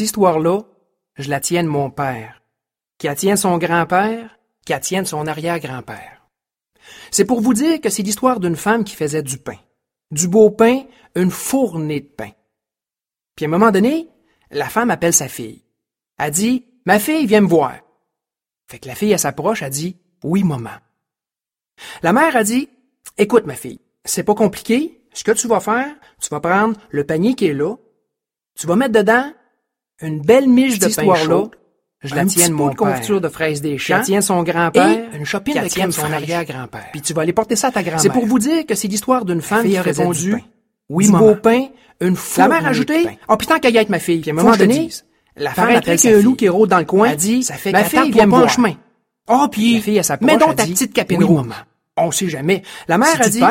cette histoire-là, je la tiens de mon père, qui la tient son grand-père, qui la tient de son arrière-grand-père. C'est pour vous dire que c'est l'histoire d'une femme qui faisait du pain. Du beau pain, une fournée de pain. Puis à un moment donné, la femme appelle sa fille. Elle dit, ma fille, viens me voir. Fait que la fille, elle s'approche, elle dit, oui, maman. La mère a dit, écoute, ma fille, c'est pas compliqué. Ce que tu vas faire, tu vas prendre le panier qui est là, tu vas mettre dedans une belle miche de pain chaud, je la tiens de mon de confiture de fraises des champs. tient son grand-père. une chopine de crème son arrière-grand-père. Puis tu vas aller porter ça à ta grand-mère. C'est pour vous dire que c'est l'histoire d'une femme qui a répondu. Oui, du beau pain, une fois. La mère a ajouté, oh putain qu'elle y être ma fille. Puis à un moment donné, la femme appelle qu'il y a un loup qui rôde dans le coin. Elle dit, ça fait ma fille vient pas en chemin. Oh, puis, la fille, elle s'approche. Mets donc ta petite capine rouge. On sait jamais. La mère a dit,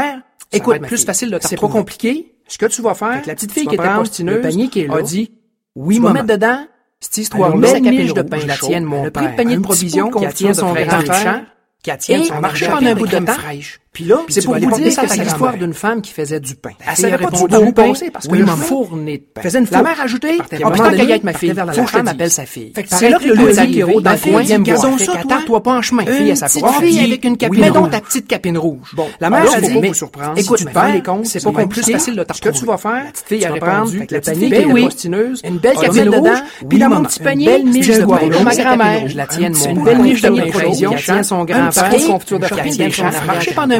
écoute, plus facile de C'est pas compliqué. Ce que tu vas faire, la petite fille qui était postineuse, le panier qui est là, a dit, oui, maman. mettre dedans cette histoire-là, la miche de pain. La tienne, mon le prix de panier de provisions qui tient son grand-père, qui tient son marché pendant un bout de temps. fraîche. Puis là, c'est pour vous dire que c'est l'histoire d'une femme qui faisait du pain. Elle savait pas du pain parce que le fournée de pain. Faisait une La mère ajoutait, putain qu'elle avec ma fille, faut que femme appelle sa fille. C'est là que le loup dans le coin, vient me voir. Fait qu'attends-toi pas en chemin. Fille à sa propre fille avec une capine Mets donc ta petite capine rouge. Bon, la mère a dit, mais écoute, fille, c'est pas plus facile de Ce que tu vas faire, la petite fille a répondu, la petite est postineuse, une belle capine rouge, puis dans mon petit panier, une miche de pain ma grand-mère. Je la tienne, mon belle de pain son grand-père, confiture de fraises,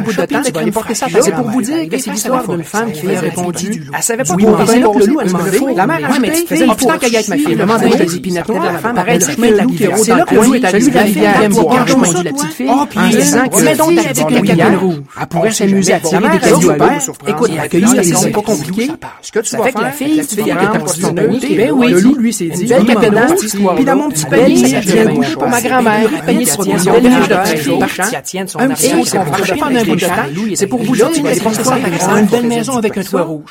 qui a marché pendant un bout de temps, tu vas aller porter ça C'est pour vous dire que c'est l'histoire d'une femme qui a répondu. Elle savait pas quoi. Le loup a demandé. La mère a mais tu faisais une qu'elle avec ma fille. Le de la femme. Arrête le chemin de la rivière. C'est là que le loup est allé de la rivière. Aime boire. Je la petite fille. En disant que une capine rouge. Elle pourrait s'amuser à tirer des cailloux. Écoute, l'accueillir, c'est pas compliqué. Ce que tu vas faire, la fille, la petite qui était son panier. Ben oui. Le loup, lui, s'est dit. Une Puis dans mon petit panier, ça bouche pour ma grand-mère. Panier de provisions. Belle de. Un petit c'est pour vous dire, une belle maison avec un toit rouge.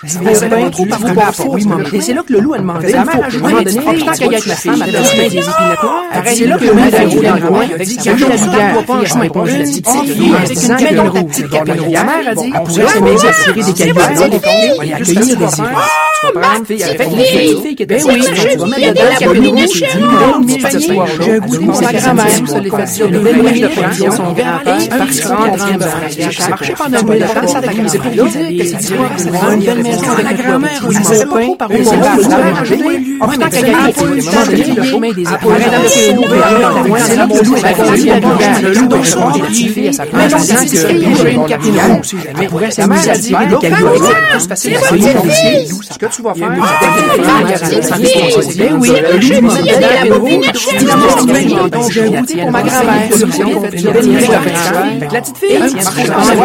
Et c'est là que le loup a demandé. Mère a avec a. C'est là que le loup a dit qu'il ne pas une La mère a dit, on pourrait s'aimer à et. Ma fille, elle qui oui, un goût de ma grand-mère, ça marchait pas. d'un la femme ça. C'est vous une belle maison avec la grand-mère. ça pas trop à sa ma grand-mère ma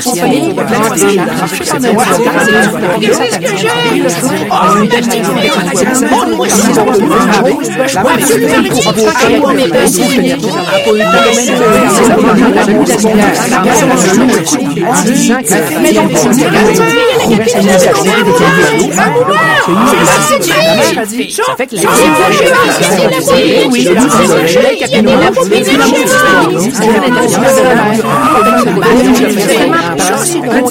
grand-mère, Oh,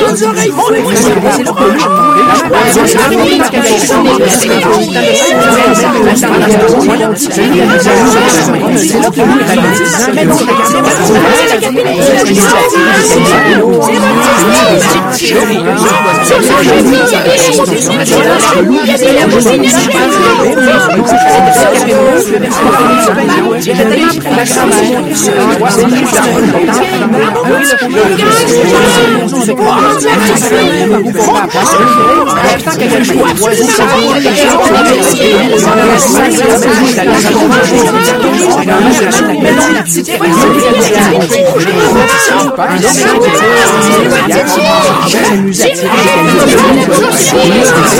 Nos oreilles Thank je suis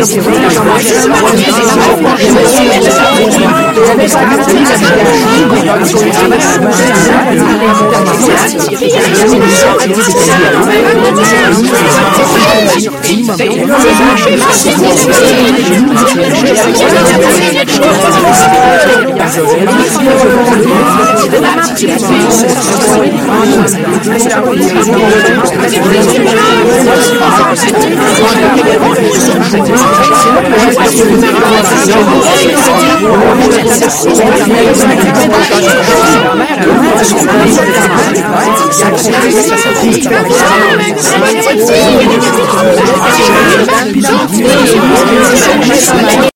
you. C'est une. Je ne sais pas si vous